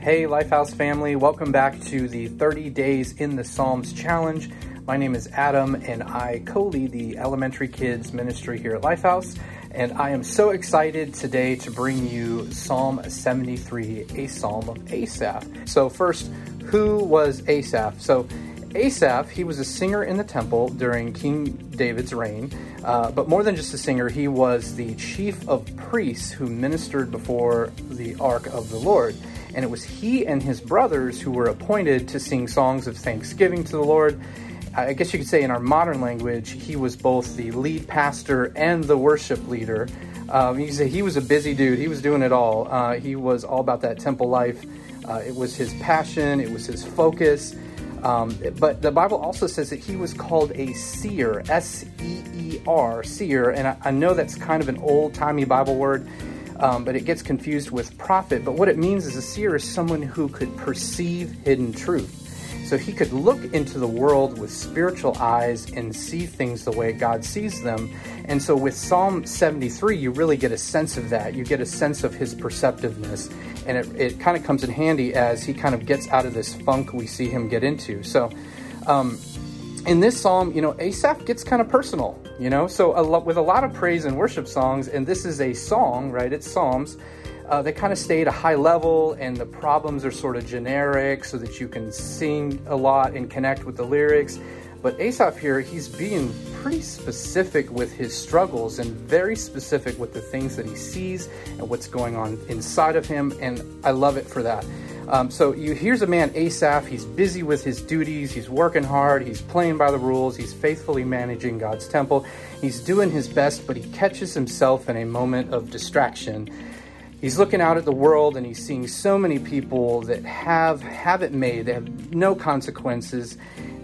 Hey, Lifehouse family, welcome back to the 30 Days in the Psalms Challenge. My name is Adam, and I co lead the elementary kids ministry here at Lifehouse. And I am so excited today to bring you Psalm 73, a psalm of Asaph. So, first, who was Asaph? So, Asaph, he was a singer in the temple during King David's reign, uh, but more than just a singer, he was the chief of priests who ministered before the ark of the Lord and it was he and his brothers who were appointed to sing songs of thanksgiving to the Lord. I guess you could say in our modern language, he was both the lead pastor and the worship leader. Um, you say he was a busy dude. He was doing it all. Uh, he was all about that temple life. Uh, it was his passion. It was his focus. Um, but the Bible also says that he was called a seer, S E E R, seer. And I, I know that's kind of an old timey Bible word um, but it gets confused with prophet. But what it means is a seer is someone who could perceive hidden truth. So he could look into the world with spiritual eyes and see things the way God sees them. And so with Psalm 73, you really get a sense of that. You get a sense of his perceptiveness. And it, it kind of comes in handy as he kind of gets out of this funk we see him get into. So, um, in this psalm, you know, Asaph gets kind of personal, you know, so a with a lot of praise and worship songs, and this is a song, right? It's Psalms. Uh, they kind of stay at a high level, and the problems are sort of generic so that you can sing a lot and connect with the lyrics. But Asaph here, he's being pretty specific with his struggles and very specific with the things that he sees and what's going on inside of him, and I love it for that. Um, so you, here's a man, Asaph. He's busy with his duties. He's working hard. He's playing by the rules. He's faithfully managing God's temple. He's doing his best, but he catches himself in a moment of distraction. He's looking out at the world and he's seeing so many people that have have it made. They have no consequences,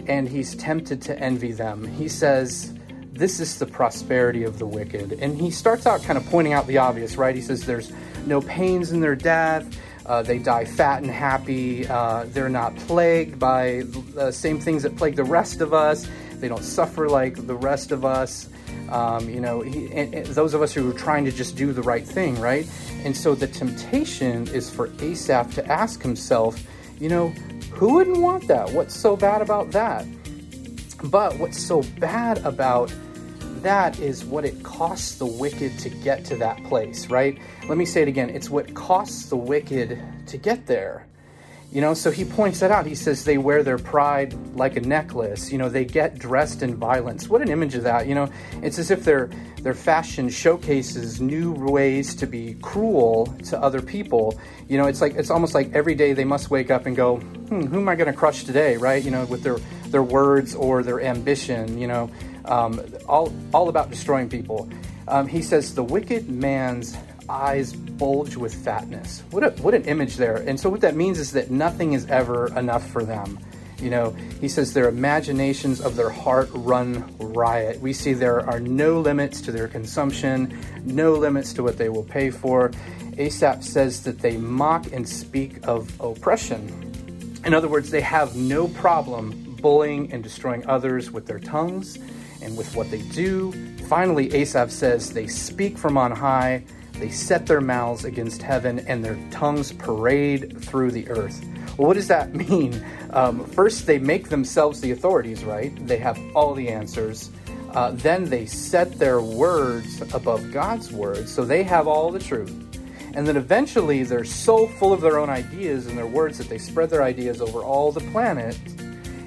and he's tempted to envy them. He says, "This is the prosperity of the wicked." And he starts out kind of pointing out the obvious, right? He says, "There's no pains in their death." Uh, they die fat and happy. Uh, they're not plagued by the same things that plague the rest of us. They don't suffer like the rest of us. Um, you know, he, and, and those of us who are trying to just do the right thing, right? And so the temptation is for Asaph to ask himself, you know, who wouldn't want that? What's so bad about that? But what's so bad about that is what it costs the wicked to get to that place, right? Let me say it again. It's what costs the wicked to get there. You know, so he points that out. He says they wear their pride like a necklace. You know, they get dressed in violence. What an image of that. You know, it's as if their their fashion showcases new ways to be cruel to other people. You know, it's like it's almost like every day they must wake up and go, hmm, who am I going to crush today, right? You know, with their their words or their ambition. You know, um, all, all about destroying people. Um, he says, The wicked man's eyes bulge with fatness. What, a, what an image there. And so, what that means is that nothing is ever enough for them. You know, he says their imaginations of their heart run riot. We see there are no limits to their consumption, no limits to what they will pay for. Asaph says that they mock and speak of oppression. In other words, they have no problem bullying and destroying others with their tongues and with what they do. Finally, Asaph says, They speak from on high, they set their mouths against heaven, and their tongues parade through the earth. Well, what does that mean? Um, first, they make themselves the authorities, right? They have all the answers. Uh, then they set their words above God's words, so they have all the truth. And then eventually they're so full of their own ideas and their words that they spread their ideas over all the planet.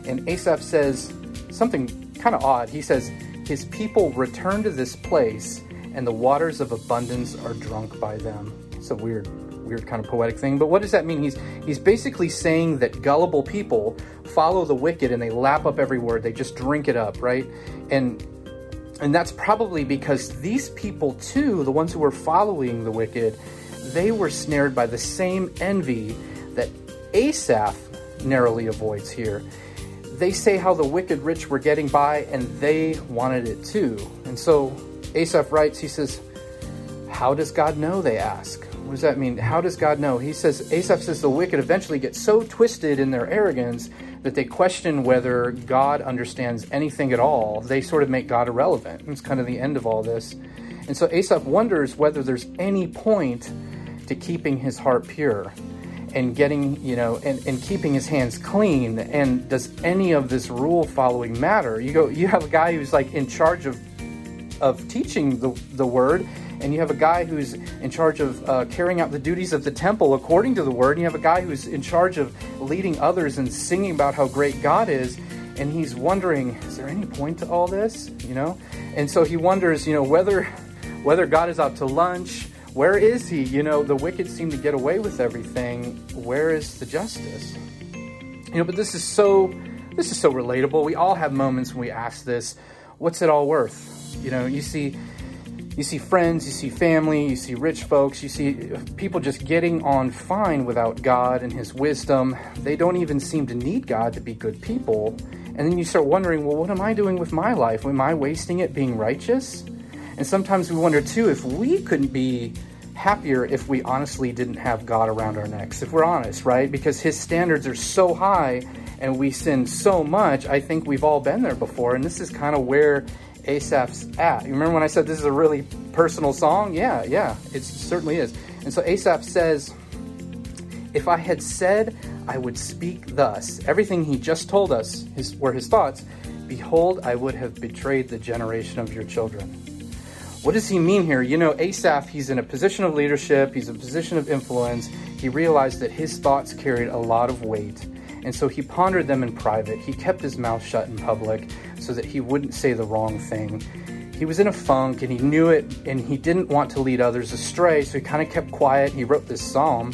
And Asaph says something kind of odd. He says, His people return to this place, and the waters of abundance are drunk by them. It's a weird, weird kind of poetic thing. But what does that mean? He's he's basically saying that gullible people follow the wicked and they lap up every word. They just drink it up, right? And and that's probably because these people too, the ones who were following the wicked, they were snared by the same envy that Asaph narrowly avoids here they say how the wicked rich were getting by and they wanted it too. And so Asaph writes, he says, How does God know? They ask. What does that mean? How does God know? He says, Asaph says the wicked eventually get so twisted in their arrogance that they question whether God understands anything at all. They sort of make God irrelevant. It's kind of the end of all this. And so Asaph wonders whether there's any point to keeping his heart pure. And getting, you know, and, and keeping his hands clean. And does any of this rule following matter? You go, you have a guy who's like in charge of of teaching the, the word, and you have a guy who's in charge of uh, carrying out the duties of the temple according to the word, and you have a guy who's in charge of leading others and singing about how great God is, and he's wondering, is there any point to all this? You know, and so he wonders, you know, whether whether God is out to lunch where is he? You know, the wicked seem to get away with everything. Where is the justice? You know, but this is so this is so relatable. We all have moments when we ask this, what's it all worth? You know, you see you see friends, you see family, you see rich folks, you see people just getting on fine without God and his wisdom. They don't even seem to need God to be good people. And then you start wondering, well, what am I doing with my life? Am I wasting it being righteous? And sometimes we wonder too if we couldn't be happier if we honestly didn't have God around our necks, if we're honest, right? Because His standards are so high and we sin so much. I think we've all been there before. And this is kind of where Asaph's at. You remember when I said this is a really personal song? Yeah, yeah, it certainly is. And so Asaph says, If I had said I would speak thus, everything he just told us his, were his thoughts, behold, I would have betrayed the generation of your children. What does he mean here? You know, Asaph, he's in a position of leadership, he's in a position of influence. He realized that his thoughts carried a lot of weight, and so he pondered them in private. He kept his mouth shut in public so that he wouldn't say the wrong thing he was in a funk and he knew it and he didn't want to lead others astray so he kind of kept quiet. He wrote this psalm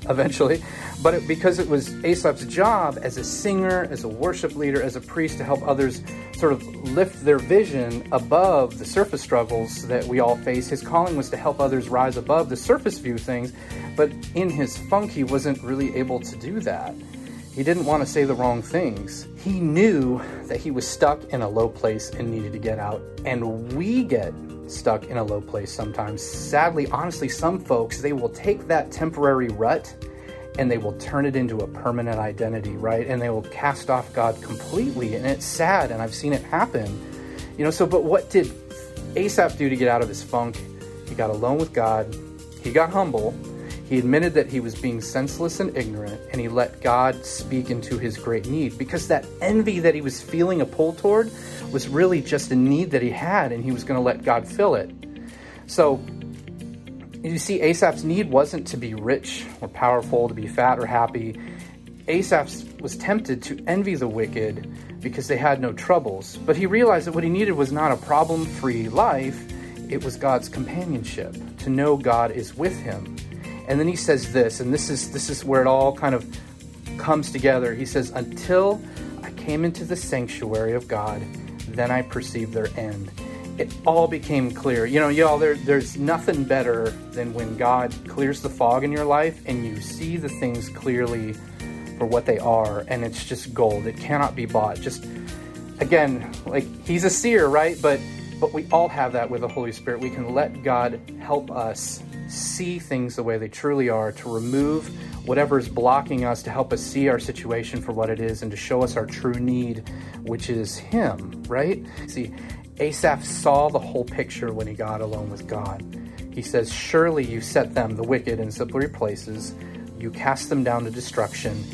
eventually. But it, because it was asaph's job as a singer as a worship leader as a priest to help others sort of lift their vision above the surface struggles that we all face his calling was to help others rise above the surface view things. But in his funk he wasn't really able to do that he didn't want to say the wrong things. He knew that he was stuck in a low place and needed to get out. And we get stuck in a low place sometimes. Sadly, honestly, some folks, they will take that temporary rut and they will turn it into a permanent identity, right? And they will cast off God completely. And it's sad, and I've seen it happen. You know, so, but what did Asaph do to get out of his funk? He got alone with God, he got humble, he admitted that he was being senseless and ignorant, and he let God speak into his great need because that envy that he was feeling a pull toward was really just a need that he had, and he was going to let God fill it. So, you see, Asaph's need wasn't to be rich or powerful, to be fat or happy. Asaph was tempted to envy the wicked because they had no troubles, but he realized that what he needed was not a problem free life, it was God's companionship, to know God is with him. And then he says this, and this is this is where it all kind of comes together. He says, "Until I came into the sanctuary of God, then I perceived their end." It all became clear. You know, y'all, there, there's nothing better than when God clears the fog in your life and you see the things clearly for what they are, and it's just gold. It cannot be bought. Just again, like he's a seer, right? But but we all have that with the Holy Spirit. We can let God help us see things the way they truly are, to remove whatever is blocking us, to help us see our situation for what it is, and to show us our true need, which is Him, right? See, Asaph saw the whole picture when he got alone with God. He says, Surely you set them, the wicked, in slippery places, you cast them down to destruction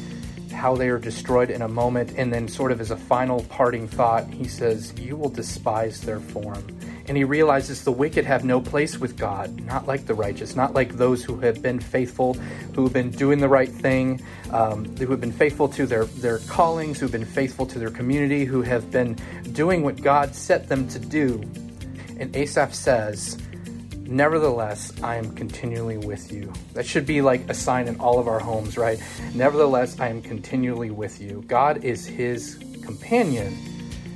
how they are destroyed in a moment. And then, sort of as a final parting thought, he says, You will despise their form. And he realizes the wicked have no place with God, not like the righteous, not like those who have been faithful, who have been doing the right thing, um, who have been faithful to their, their callings, who have been faithful to their community, who have been doing what God set them to do. And Asaph says, Nevertheless, I am continually with you. That should be like a sign in all of our homes, right? Nevertheless, I am continually with you. God is his companion.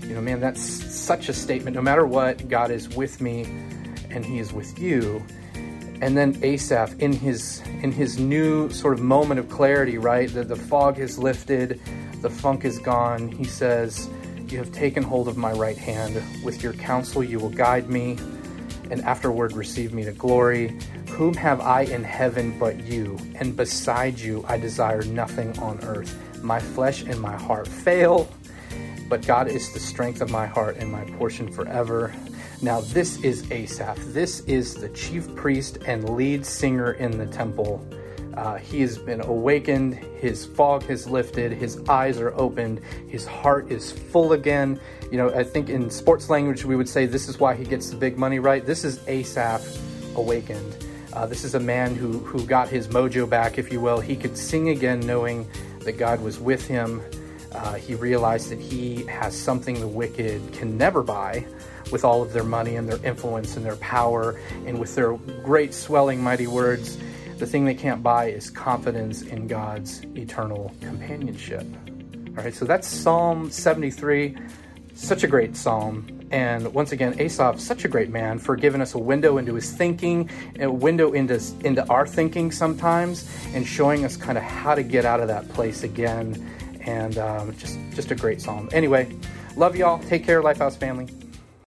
You know, man, that's such a statement. No matter what, God is with me and he is with you. And then Asaph in his in his new sort of moment of clarity, right? The, the fog has lifted, the funk is gone. He says, You have taken hold of my right hand. With your counsel you will guide me and afterward receive me to glory. Whom have I in heaven but you? And beside you I desire nothing on earth. My flesh and my heart fail, but God is the strength of my heart and my portion forever. Now, this is Asaph. This is the chief priest and lead singer in the temple. Uh, he has been awakened, his fog has lifted, his eyes are opened, his heart is full again. You know, I think in sports language we would say this is why he gets the big money, right? This is Asaph awakened. Uh, this is a man who, who got his mojo back, if you will. He could sing again knowing that God was with him. Uh, he realized that he has something the wicked can never buy with all of their money and their influence and their power and with their great swelling mighty words the thing they can't buy is confidence in God's eternal companionship. All right, so that's Psalm 73. Such a great psalm. And once again, Asaph, such a great man for giving us a window into his thinking, a window into, into our thinking sometimes, and showing us kind of how to get out of that place again. And um, just, just a great psalm. Anyway, love y'all. Take care, Lifehouse family.